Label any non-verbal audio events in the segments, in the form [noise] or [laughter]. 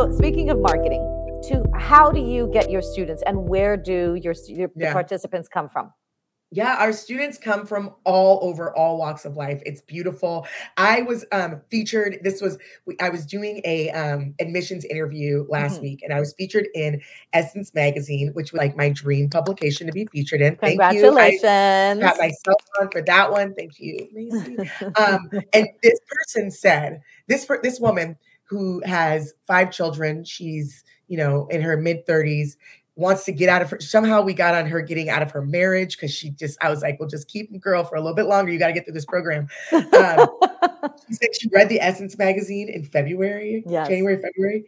So, speaking of marketing, to how do you get your students and where do your, your Yeah. participants come from? Yeah, our students come from all over, all walks of life. It's beautiful. I was um, featured. This was I was doing a um, admissions interview last Mhm. week, and I was featured in Essence magazine, which was like my dream publication to be featured in. Thank you. I Congratulations. got myself on for that one. Thank you, Macy. [laughs] um, and this person said this this woman who has five children. She's you know in her mid 30s wants to get out of her somehow we got on her getting out of her marriage because she just i was like well just keep them girl for a little bit longer. You got to get through this program. Um, [laughs] she said she read the essence magazine in february Yes. january february.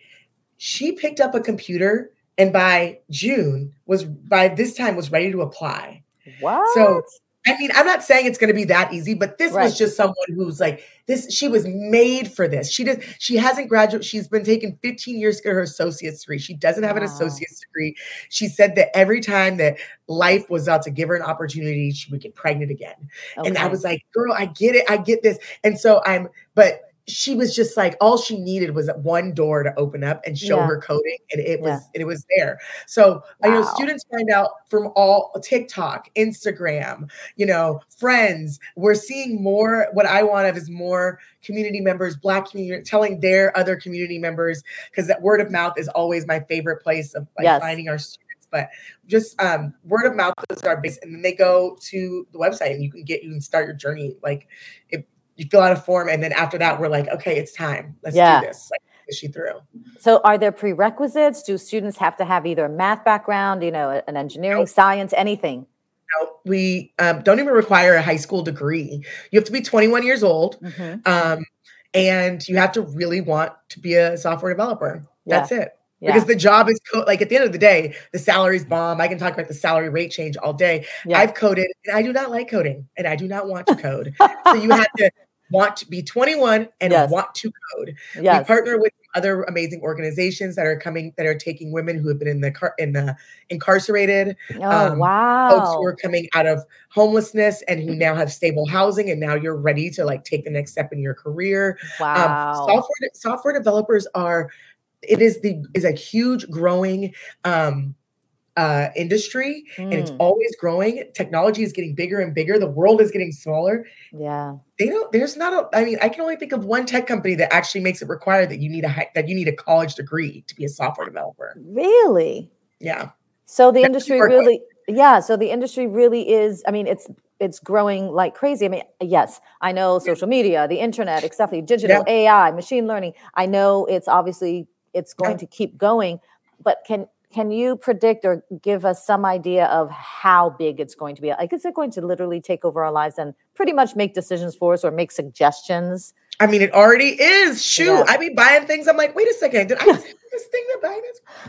She picked up a computer and by june was by this time was ready to apply. Wow. so I mean, I'm not saying it's going to be that easy, but this Right. was just someone who's like this. She was made for this. She does. She hasn't graduated. She's been taking 15 years to get her associate's degree. She doesn't have an associate's degree. She said that every time that life was out to give her an opportunity, she would get pregnant again. Oh, and I was like, girl, I get it. I get this. And so I'm, but she was just like, all she needed was one door to open up and show Yeah. her coding. And it Yeah. was, it was there. So, I know, students find out from all TikTok, Instagram, you know, friends. We're seeing more. What I want of is more community members, Black community, telling their other community members, because that word of mouth is always my favorite place of like Yes. finding our students. But just um, word of mouth is our base, and then they go to the website, and you can get you can start your journey. Like, if you fill out a form, and then after that, we're like, okay, it's time. Let's Yeah. do this. Like, push you through. So, are there prerequisites? Do students have to have either a math background, you know, an engineering, Nope. science, anything? Now, we um, don't even require a high school degree. You have to be 21 years old. Mhm. um, and you have to really want to be a software developer. Yeah. That's it. Yeah. Because the job is co- like at the end of the day, the salary's bomb. I can talk about the salary rate change all day. yeah. I've coded and I do not like coding and I do not want to code. [laughs] so you have to want to be 21 and Yes. want to code. We partner with other amazing organizations that are coming that are taking women who have been in the car in the incarcerated oh, um, folks who are coming out of homelessness and who now have stable housing and now you're ready to like take the next step in your career wow. um, software software developers are it is the is a huge growing um uh industry and it's Mm, always growing technology is getting bigger and bigger the world is getting smaller yeah. they don't there's not a i mean i can only think of one tech company that actually makes it require that you need a that you need a college degree to be a software developer Really? yeah So the That's industry really, yeah. So the industry really is. I mean, it's it's growing like crazy. I mean, yes, I know social media, the internet, etc., digital AI, machine learning. I know it's obviously it's going to keep going, but can can you predict or give us some idea of how big it's going to be? Like, is it going to literally take over our lives and pretty much make decisions for us or make suggestions? I mean, it already is. Shoot, Yeah. I be buying things. I'm like, wait a second, did I [laughs] this thing to buy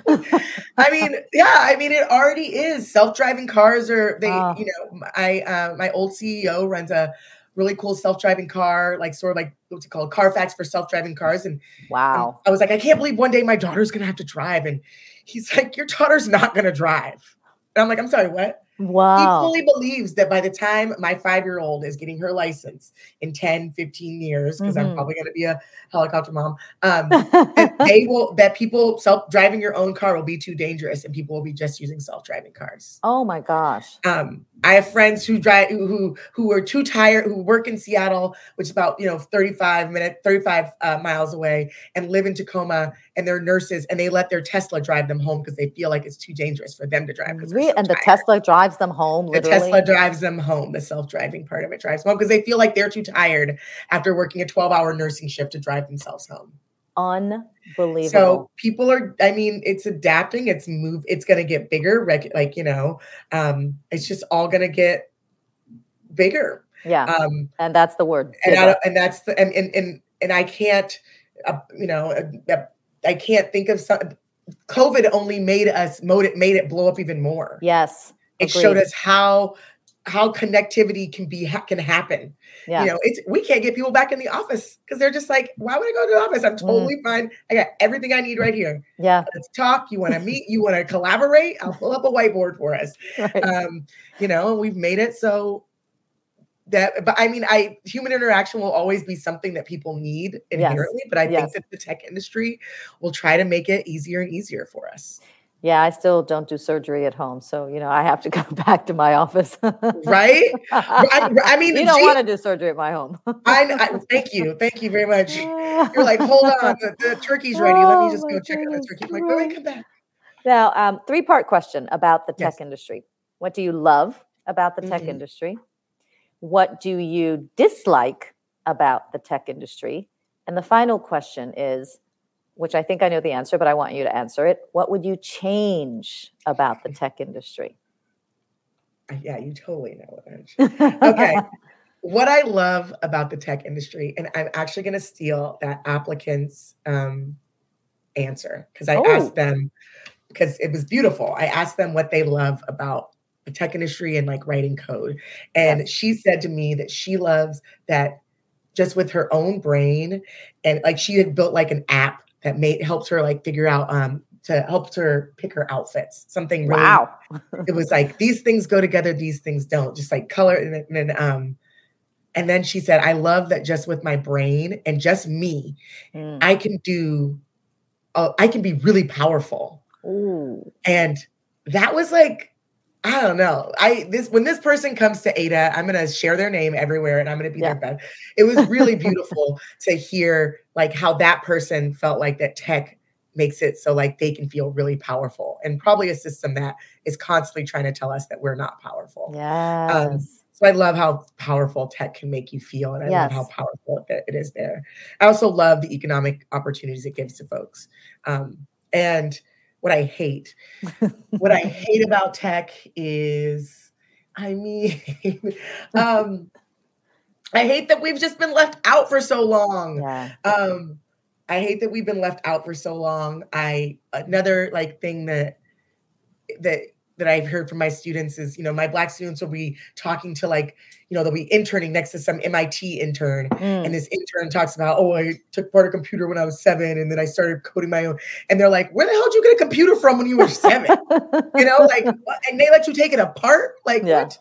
this? I mean, yeah, I mean, it already is. Self-driving cars are they, Oh. you know, I uh, my old CEO runs a really cool self-driving car, like sort of like what's it called, Carfax for self-driving cars. And Wow. I was like, I can't believe one day my daughter's gonna have to drive. And he's like, Your daughter's not gonna drive. And I'm like, I'm sorry, what? Wow. He fully believes that by the time my five year old is getting her license in 10, 15 years, because Mhm. I'm probably going to be a helicopter mom, um, [laughs] that they will, that people self driving your own car will be too dangerous and people will be just using self driving cars. oh my gosh. Um, I have friends who drive who who are too tired, who work in Seattle, which is about you know 35 minutes, 35 uh, miles away, and live in Tacoma, and they're nurses, and they let their Tesla drive them home because they feel like it's too dangerous for them to drive. Really? So and the Tesla drives them home. Literally? The Tesla drives them home. The self-driving part of it drives them home because they feel like they're too tired after working a 12-hour nursing shift to drive themselves home. Unbelievable. So people are, I mean, it's adapting, it's move, it's gonna get bigger, like you know, um, it's just all gonna get bigger. Yeah. Um, and that's the word. And, I, and that's the and and and, and I can't uh, you know, uh, I can't think of some COVID only made us made it made it blow up even more. Yes. It agreed. showed us how how connectivity can be can happen. Yeah. You know, it's we can't get people back in the office because they're just like, why would I go to the office? I'm mm. totally mm. fine. I got everything I need right here. Yeah. Let's talk. You want to meet? You want to collaborate? I'll pull up a whiteboard for us. [laughs] Right. Um, you know, we've made it so that but I mean, I human interaction will always be something that people need inherently, yes. but I yes. think that the tech industry will try to make it easier and easier for us. Yeah, I still don't do surgery at home, so you know I have to [laughs] go back to my office. right? I, [laughs] I, mean, you don't want to do surgery at my home. [laughs] I, I, thank you, thank you very much. You're like, hold on, the, the turkey's ready. Oh, Let me oh just go check out the turkey. I'm like, wait, come back. Now, um, three part question about the tech yes. industry. What do you love about the tech mm-hmm. industry? What do you dislike about the tech industry? And the final question is which I think I know the answer, but I want you to answer it. What would you change about the tech industry? Uh, yeah, you totally know it. okay. [laughs] what I love about the tech industry, and I'm actually going to steal that applicant's um, answer because I oh. asked them because it was beautiful. I asked them what they love about the tech industry and like writing code. And yes. she said to me that she loves that just with her own brain and like she had built like an app that made helps her like figure out um to help her pick her outfits. Something really, wow. [laughs] it was like these things go together, these things don't. Just like color and, then um and then she said, I love that just with my brain and just me, mm. I can do uh, I can be really powerful. Ooh. And that was like I don't know. I this when this person comes to Ada, I'm gonna share their name everywhere and I'm gonna be yeah. their bed. It was really [laughs] beautiful to hear like how that person felt like that tech makes it so like they can feel really powerful and probably a system that is constantly trying to tell us that we're not powerful. Yes. Um, so I love how powerful tech can make you feel, and I yes. love how powerful it is there. I also love the economic opportunities it gives to folks. Um, and what I hate. what I hate about tech is, I mean, [laughs] um, I hate that we've just been left out for so long. Yeah. Um, I hate that we've been left out for so long. I another like thing that that that I've heard from my students is, you know, my black students will be talking to like, you know, they'll be interning next to some MIT intern. Mm. And this intern talks about, oh, I took part of computer when I was seven and then I started coding my own. And they're like, where the hell did you get a computer from when you were seven? [laughs] you know, like, and they let you take it apart? Like, yeah. what?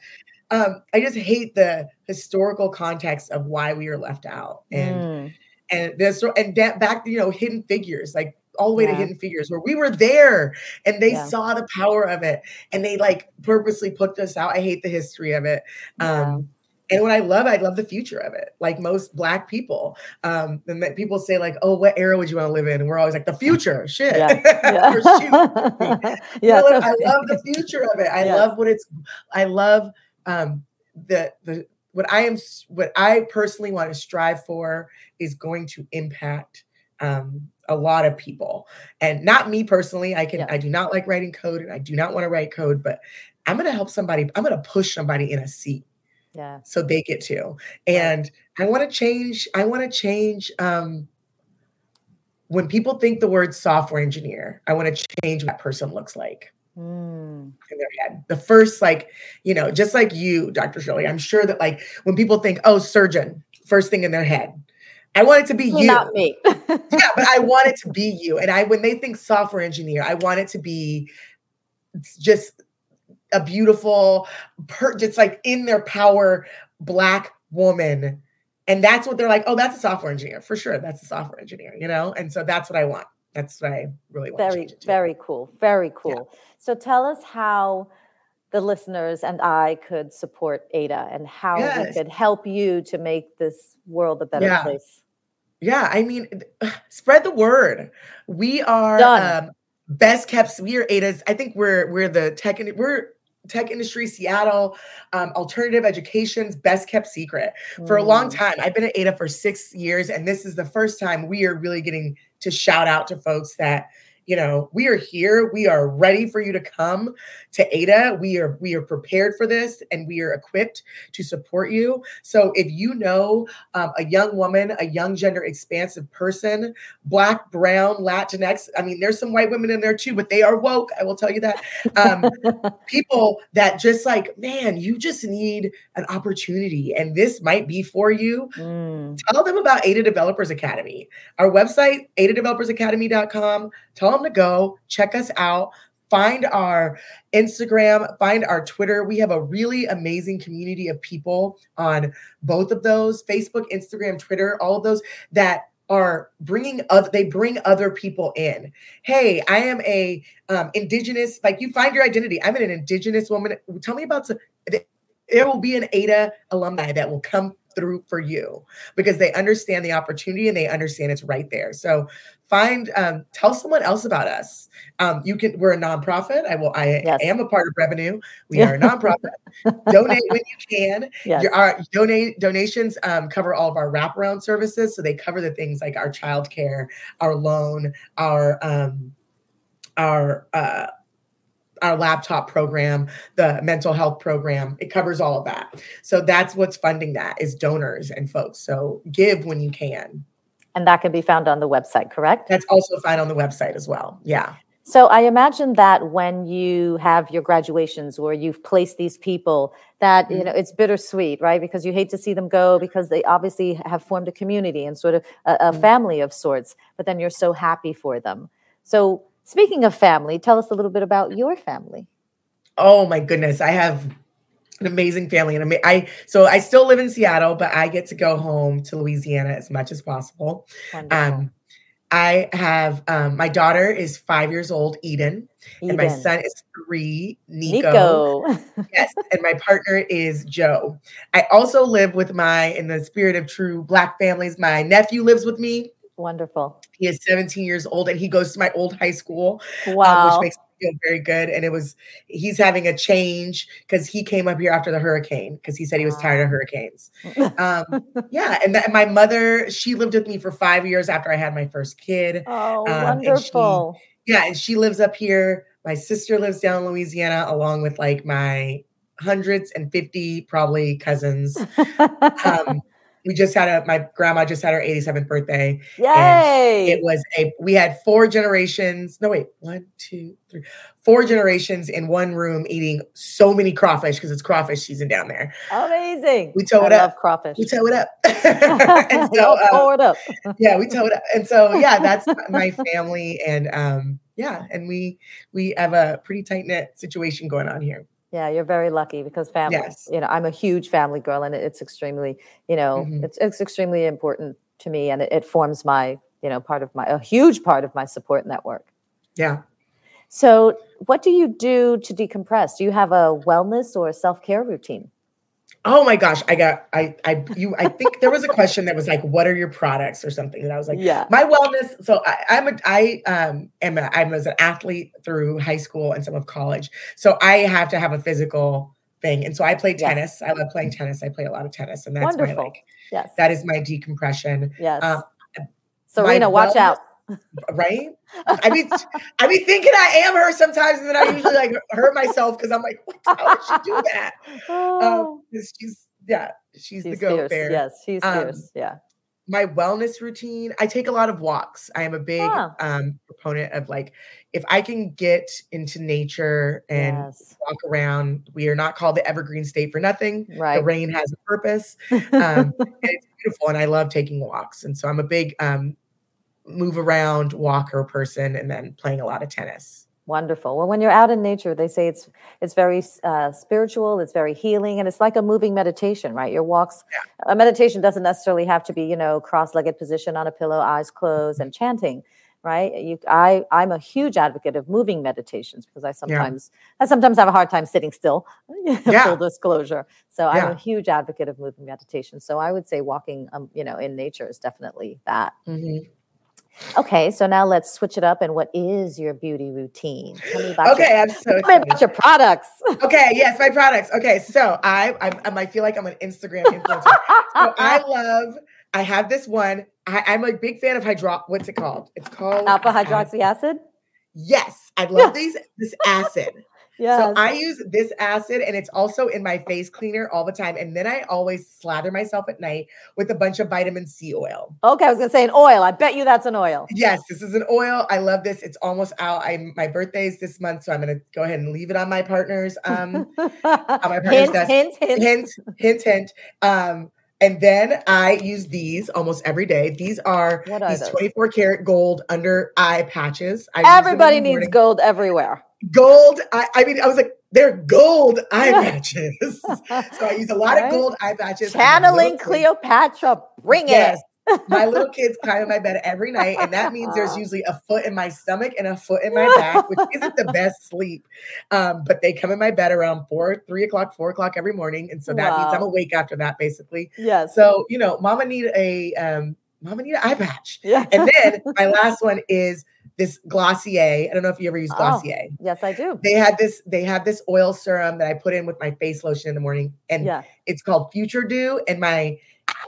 Um, I just hate the historical context of why we are left out. And, mm. and this, and that back, you know, hidden figures, like all the way yeah. to Hidden Figures, where we were there and they yeah. saw the power of it and they like purposely put us out. I hate the history of it. Yeah. Um, and what I love, I love the future of it. Like most black people, um, and that people say like, "Oh, what era would you want to live in?" And we're always like, "The future." Shit. Yeah. [laughs] yeah. [laughs] yeah I, love, [laughs] I love the future of it. I love what it's. I love um, the the what I am. What I personally want to strive for is going to impact um, a lot of people. And not me personally i can yeah. i do not like writing code and i do not want to write code but i'm going to help somebody i'm going to push somebody in a seat yeah. so they get to. And i want to change i want to change um when people think the word software engineer i want to change what that person looks like mm. in their head. The first like you know just like you dr shirley i'm sure that like when people think oh surgeon first thing in their head I want it to be you. Not me. [laughs] yeah, but I want it to be you. And I when they think software engineer, I want it to be just a beautiful, per, just like in their power black woman. And that's what they're like, oh, that's a software engineer. For sure. That's a software engineer, you know? And so that's what I want. That's what I really want. Very, very cool. Very cool. Yeah. So tell us how the listeners and I could support Ada and how Yes. we could help you to make this world a better Yeah. place. Yeah, I mean, [sighs] spread the word. We are Done. um, best kept. We are Ada's. I think we're we're the tech. in- We're tech industry, Seattle, um, alternative education's best kept secret for a long Mm. time. I've been at Ada for six years, and this is the first time we are really getting to shout out to folks that you know we are here. We are ready for you to come to Ada. We are we are prepared for this, and we are equipped to support you. So if you know um, a young woman, a young gender expansive person, black, brown, Latinx. I mean, there's some white women in there too, but they are woke. I will tell you that. Um, [laughs] people that just like, man, you just need an opportunity, and this might be for you. Mm. Tell them about Ada Developers Academy. Our website, ada adadevelopersacademy.com. Tell them to go. Check us out. Find our Instagram, find our Twitter. We have a really amazing community of people on both of those Facebook, Instagram, Twitter, all of those that are bringing other they bring other people in. Hey i am a um, indigenous like you find your identity. I'm an indigenous woman. Tell me about some there will be an ada alumni that will come through for you because they understand the opportunity and they understand it's right there. So find um, tell someone else about us um, you can we're a nonprofit i will i Yes. am a part of revenue we [laughs] are a nonprofit donate when you can Yes. your, our donate donations um, cover all of our wraparound services, so they cover the things like our childcare, our loan, our um, our uh, our laptop program, the mental health program. It covers all of that. So that's what's funding that is donors and folks. So give when you can. And that can be found on the website, correct? That's also found on the website as well. Yeah. So I imagine that when you have your graduations where you've placed these people, that you Mhm. know it's bittersweet, right? Because you hate to see them go because they obviously have formed a community and sort of a, a Mhm. family of sorts. But then you're so happy for them. So speaking of family, tell us a little bit about your family. Oh my goodness, I have an amazing family, and I so I still live in Seattle, but I get to go home to Louisiana as much as possible. Um, I have um, my daughter is five years old, Eden, and my son is three, Nico. Nico. [laughs] Yes, and my partner is Joe. I also live with my, in the spirit of true Black families, my nephew lives with me. Wonderful. He is 17 years old, and he goes to my old high school um, Wow. which makes me feel very good. And it was he's having a change because he came up here after the hurricane because he said he was tired of hurricanes. Um, yeah, and that, my mother she lived with me for five years after I had my first kid. oh, um, and she- wonderful. Yeah, and she lives up here. My sister lives down in Louisiana, along with like my hundreds and fifty probably cousins. [laughs] Um, we just had a my grandma just had her 87th birthday. Yay. It was a we had four generations. No, wait, one, two, three, four generations in one room eating so many crawfish because it's crawfish season down there. Amazing. We tow it up. love crawfish. We tow it up. [laughs] [laughs] and so uh, it up. yeah, we tow it up. And so yeah, [laughs] that's my family. And um, yeah, and we we have a pretty tight knit situation going on here. Yeah, you're very lucky because family. Yes. You know, I'm a huge family girl, and it's extremely, you know, Mhm. it's it's extremely important to me, and it, it forms my, you know, part of my a huge part of my support network. Yeah. So, what do you do to decompress? Do you have a wellness or self care routine? Oh my gosh, I got I I you I think there was a question that was like, what are your products or something? And I was like, yeah. my wellness so I, i'm a i um am a, i was an athlete through high school and some of college so i have to have a physical thing and so i play Yes. tennis i love playing tennis i play a lot of tennis and that's my Wonderful. like Yes. that is my decompression yes. um, Serena, watch wellness- out. Right i mean i be thinking i am her sometimes and then i usually like hurt myself because i'm like what the hell did she do that Oh, um she's yeah she's, the she's goat fierce. there Yes, she's Um, fierce. Yeah. my wellness routine i take a lot of walks i am a big Ah. um proponent of like if i can get into nature and yes. walk around we are not called the evergreen state for nothing Right. the rain has a purpose [laughs] um, and it's beautiful and i love taking walks and so i'm a big um move around walker person and then playing a lot of tennis Wonderful. Well, when you're out in nature, they say it's it's very uh, spiritual, it's very healing, and it's like a moving meditation, right? Your walks, a meditation doesn't necessarily have to be, you know, cross-legged position on a pillow, eyes closed, and chanting. right? You, I, I'm a huge advocate of moving meditations because I sometimes, I sometimes have a hard time sitting still. [laughs] Yeah. Full disclosure. So I'm a huge advocate of moving meditation. So I would say walking, um, you know, in nature is definitely that. Mhm. Okay, so now let's switch it up. And what is your beauty routine? Tell me about Okay, your, I'm so tell me about your products. Okay, yes, my products. Okay, so I I'm, I feel like I'm an Instagram influencer. so [laughs] I love. I have this one. I, I'm a big fan of hydro. What's it called? It's called Alpha hydroxy acid. Yes, I love these. This [laughs] acid. Yes. So I use this acid, and it's also in my face cleaner all the time. And then I always slather myself at night with a bunch of vitamin C oil. okay, I was gonna say an oil. I bet you that's an oil. Yes, this is an oil. I love this. It's almost out. I my birthday is this month, so I'm gonna go ahead and leave it on my partner's um [laughs] my partner's hint, desk. hint, hint, hint, hint, hint. Um, and then I use these almost every day. These are are these those? 24 karat gold under eye patches. I use them in the Everybody needs gold everywhere. Gold. I, I mean, I was like, they're gold [laughs] eye patches. so I use a lot Right? of gold eye patches. Channeling kids- Cleopatra. Bring Yes. it. My little [laughs] kids climb in my bed every night, and that means there's [laughs] usually a foot in my stomach and a foot in my back, which isn't the best sleep. Um, but they come in my bed around four, three o'clock, four o'clock every morning, and so that means I'm awake after that, basically. Yeah. So you know, Mama need a um, Mama need an eye patch, yeah. and then my last one is this Glossier. I don't know if you ever use Oh. Glossier. yes, I do. They had this. They had this oil serum that I put in with my face lotion in the morning, and Yeah. it's called Future Dew. And my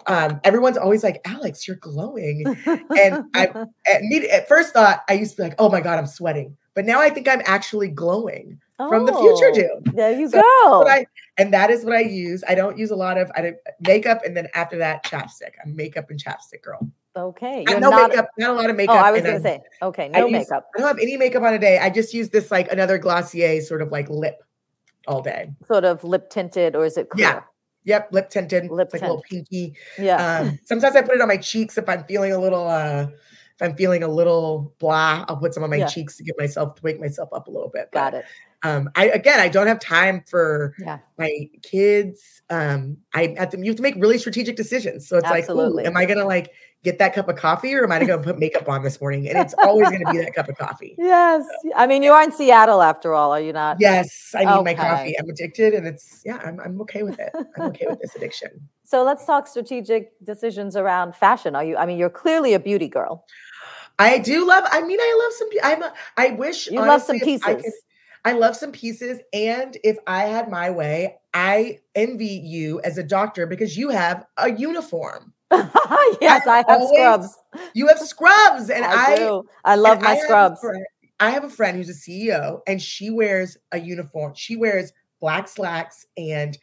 um, everyone's always like, Alex, you're glowing. And I [laughs] at, at first thought I used to be like, oh my god, I'm sweating, but now I think I'm actually glowing from the Future Oh, Dew. There you So go. I, and that is what I use. I don't use a lot of I don't, makeup, and then after that, chapstick. I'm makeup and chapstick girl. Okay. I You're no not. makeup, not a lot of makeup. oh. I was gonna say. Okay, I no use- makeup. I don't have any makeup on a day. I just use this like another Glossier sort of like lip all day. Sort of lip tinted, or is it clear? Yeah. Yep, lip tinted, Lip it's like a little pinky. Yeah. Um, [laughs] sometimes I put it on my cheeks if I'm feeling a little uh if I'm feeling a little blah, I'll put some on my Yeah. cheeks to get myself to wake myself up a little bit. Got it. Um, I again I don't have time for Yeah. my kids. Um, I have to you have to make really strategic decisions. So it's Absolutely. like, am I gonna like get that cup of coffee or am I gonna put makeup on this morning? And it's always gonna be that cup of coffee. [laughs] Yes. I mean, you are in Seattle after all, are you not? Yes, I need my coffee. I'm addicted and it's yeah, I'm I'm okay with it. I'm okay with this [laughs] addiction. So let's talk strategic decisions around fashion. Are you? I mean, you're clearly a beauty girl. I do love. I mean, I love some. I'm. A, I wish You love some honestly, pieces. I love some pieces, and if I had my way, I envy you as a doctor because you have a uniform. [laughs] yes, I have always- scrubs. You have scrubs, and I, I. do. I love my I have scrubs. friend- I have a friend who's a CEO, and she wears a uniform. She wears black slacks and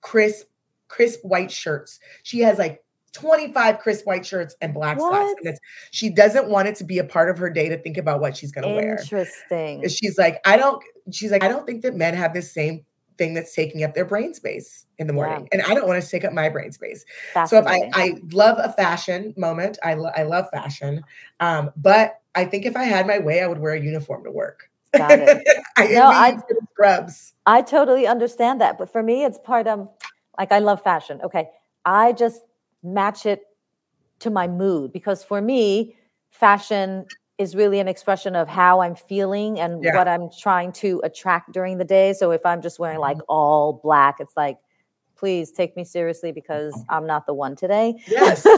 crisp, crisp white shirts. She has like 25 crisp white shirts and black slacks. And it's, she doesn't want it to be a part of her day to think about what she's going to wear. Interesting. she's like, I don't, she's like, I don't think that men have this same thing that's taking up their brain space in the Yeah. morning. And I don't want to take up my brain space. So if I, I love a fashion moment, I, lo- I love fashion. Um, but I think if I had my way, I would wear a uniform to work. Got it. [laughs] I, No, I- envy you for the scrubs. I totally understand that, but for me, it's part of like I love fashion. Okay, I just match it to my mood because for me, fashion is really an expression of how I'm feeling and Yeah. what I'm trying to attract during the day. So if I'm just wearing like Mm-hmm. all black, it's like, please take me seriously because I'm not the one today. Yes. [laughs]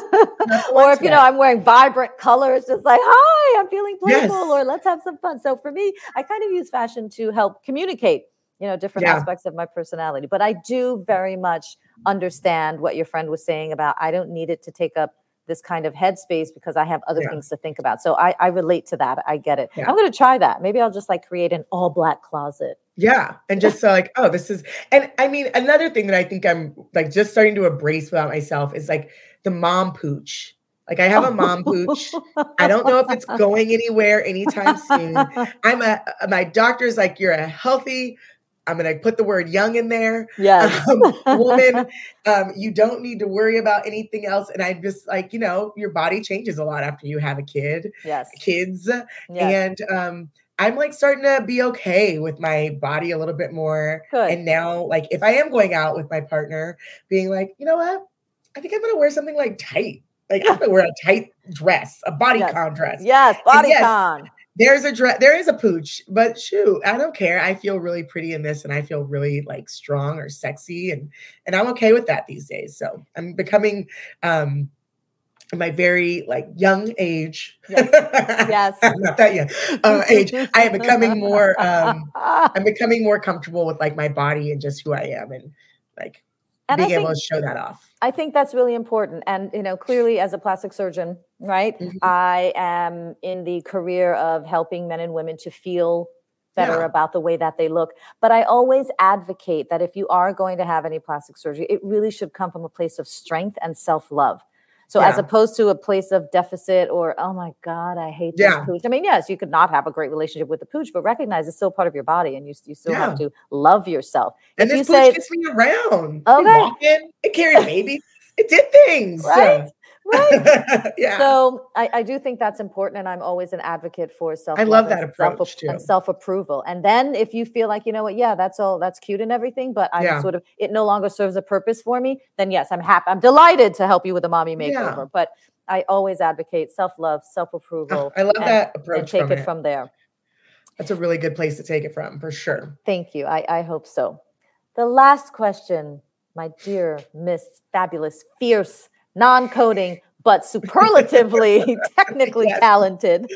Or if you know. I'm wearing vibrant colors, just like, hi, I'm feeling playful, Yes. or let's have some fun. So for me, I kind of use fashion to help communicate, you know, different Yeah. aspects of my personality. But I do very much understand what your friend was saying about I don't need it to take up this kind of headspace because I have other Yeah. things to think about. So I, I relate to that. I get it. Yeah. I'm going to try that. Maybe I'll just like create an all black closet. Yeah. And just so like, oh, this is, and I mean, another thing that I think I'm like just starting to embrace about myself is like the mom pooch. Like I have a mom pooch. I don't know if it's [laughs] going anywhere anytime soon. I'm a, my doctor's like, you're a healthy, I'm going to put the word young in there. yes. [laughs] um, woman, [laughs] um, you don't need to worry about anything else. And I'm just like, you know, your body changes a lot after you have a kid, yes. kids. Yes. And um, I'm like starting to be okay with my body a little bit more. Good. And now, like, if I am going out with my partner, being like, you know what? I think I'm gonna wear something like tight. Like I'm gonna wear a tight dress, a body Yes. dress. Yes, body yes, con. There's a dress, there is a pooch, but shoot, I don't care. I feel really pretty in this and I feel really like strong or sexy and and I'm okay with that these days. So I'm becoming um in my very like young age. Yes. Yes. I'm [laughs] not that young. Uh, age. I am becoming more um [laughs] I'm becoming more comfortable with like my body and just who I am and like And I being able think- to show that off. I think that's really important. And, you know, clearly as a plastic surgeon, right, Mhm. I am in the career of helping men and women to feel better Yeah. about the way that they look. But I always advocate that if you are going to have any plastic surgery, it really should come from a place of strength and self So as opposed to a place of deficit or, oh my God, I hate this pooch. I mean, yes, you could not have a great relationship with the pooch, but recognize it's still part of your body and you, you still have to love yourself. And if this you pooch say- gets me around. It Okay. walking, it carried [laughs] babies. It did things. Right? Right. [laughs] yeah. So I, I do think that's important, and I'm always an advocate for self. I love that approach, too. and self approval. And then if you feel like you know what, yeah, that's all, that's cute and everything, but I Yeah. sort of it no longer serves a purpose for me. Then yes, I'm happy. I'm delighted to help you with a mommy makeover. Yeah. But I always advocate self love, self Oh, approval, I love and- that and approach. take from it it. from there. That's a really good place to take it from, for sure. Thank you. I, I hope so. The last question, my dear Miss Fabulous, fierce, non coding, but superlatively [laughs] technically [laughs] Yes. talented,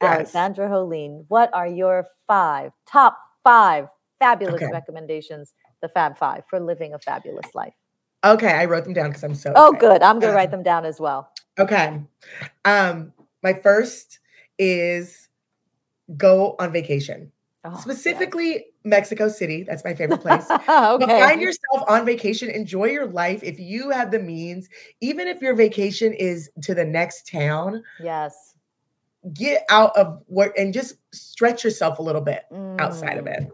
Alexandra Holine. What are your five, top five fabulous Okay. recommendations, the Fab Five, for living a fabulous life? Okay, I wrote them down because I'm so. Oh, excited. good. I'm going to Um, write them down as well. Okay. Um, my first is go on vacation. Oh, yes. Specifically Mexico City. That's my favorite place. [laughs] But okay. find yourself on vacation. Enjoy your life if you have the means. Even if your vacation is to the next town, yes. get out of work and just stretch yourself a little bit outside of Mm. it.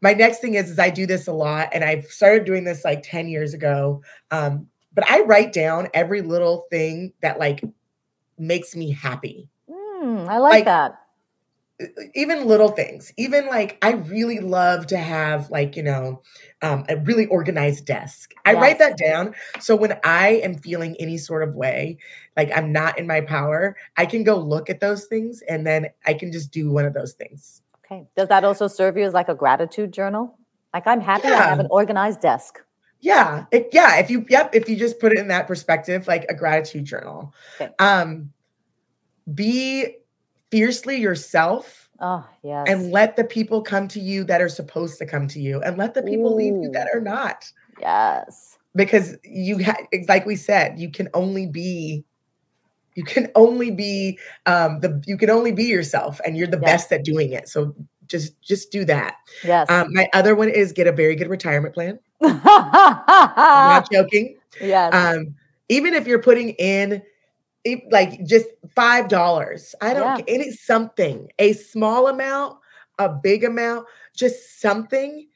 My next thing is, is I do this a lot, and I've started doing this like 10 years ago. Um, but I write down every little thing that like makes me happy. Mm, I like, Like, that. Even little things even like i really love to have like you know um, a really organized desk i write that down so when i am feeling any sort of way like i'm not in my power i can go look at those things and then i can just do one of those things Okay. Does that also serve you as like a gratitude journal? Like I'm happy I have an organized desk. yeah it, yeah if you yep if you just put it in that perspective like a gratitude journal Okay. um be fiercely yourself Oh, yes. and let the people come to you that are supposed to come to you and let the people leave you that are not yes. because you ha- like we said you can only be you can only be um the you can only be yourself and you're the Yes. best at doing it so just just do that Yes. um my other one is get a very good retirement plan [laughs] i'm not joking yes. um even if you're putting in like just five dollars i don't Yeah. it is something a small amount a big amount just something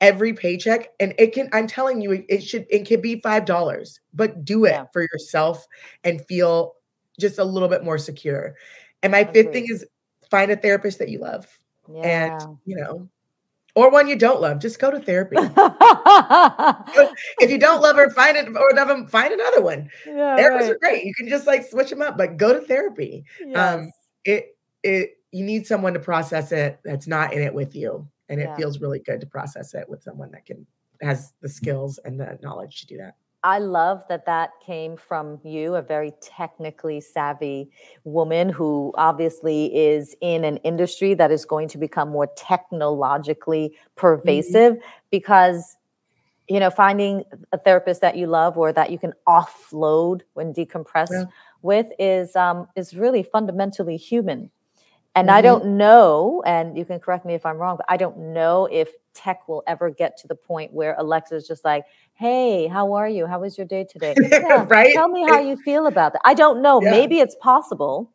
every paycheck and it can i'm telling you it, should it can be five dollars but do it Yeah. for yourself and feel just a little bit more secure and my fifth thing is find a therapist that you love yeah. and you know or one you don't love just go to therapy [laughs] if you don't love her find it or love find another one yeah, therapists right. are great. You can just like switch them up, but go to therapy. Um, yes. It it you need someone to process it that's not in it with you, and it Yeah. feels really good to process it with someone that can has the skills and the knowledge to do that. I love that that came from you, a very technically savvy woman who obviously is in an industry that is going to become more technologically pervasive because you know finding a therapist that you love or that you can offload when decompress Yeah. with is um is really fundamentally human and i Mhm. don't know and you can correct me if i'm wrong but i don't know if tech will ever get to the point where Alexa is just like hey how are you how was your day today [laughs] yeah, Right? tell me how you feel about that i don't know Yeah. maybe it's possible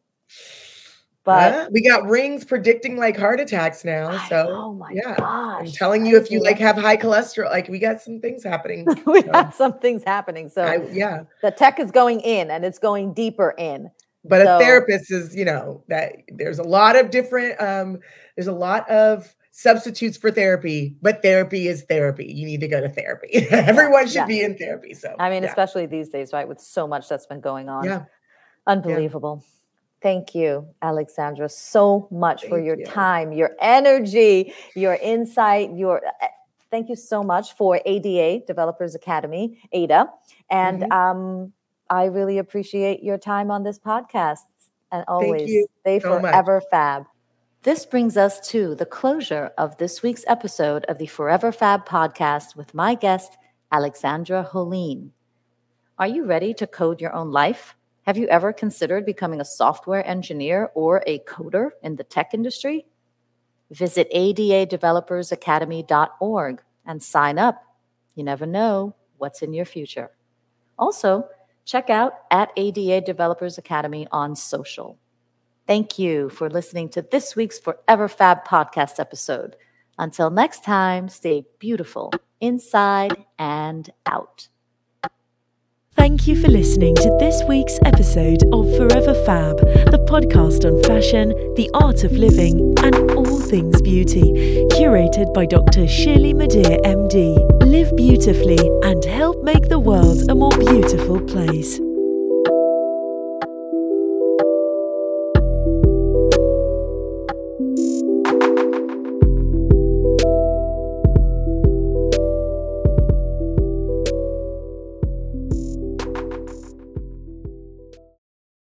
but Huh? we got rings predicting like heart attacks now. I- So oh my yeah. gosh I'm telling I you, if you like have high cholesterol, like we got some things happening. [laughs] we So, have some things happening so I, yeah. the tech is going in and it's going deeper in But So- a therapist is, you know, that there's a lot of different um there's a lot of substitutes for therapy, but therapy is therapy. You need to go to therapy. [laughs] Everyone should yeah. be in therapy. So i mean yeah. especially these days right with so much that's been going on yeah. Unbelievable. Thank you, Alexandra, so much for your you. time, your energy, your insight, your uh, thank you so much for ADA Developers Academy, ADA. And Mhm. um, I really appreciate your time on this podcast. And always stay so much. forever fab. This brings us to the closure of this week's episode of the Forever Fab podcast with my guest, Alexandra Holine. Are you ready to code your own life? Have you ever considered becoming a software engineer or a coder in the tech industry? Visit adadevelopersacademy.org and sign up. You never know what's in your future. Also, check out at ADA Developers Academy on social. Thank you for listening to this week's Forever Fab podcast episode. Until next time, stay beautiful inside and out. Thank you for listening to this week's episode of Forever Fab, the podcast on fashion, the art of living, and all things beauty, curated by Dr. Shirley Madhère, MD. Live beautifully and help make the world a more beautiful place.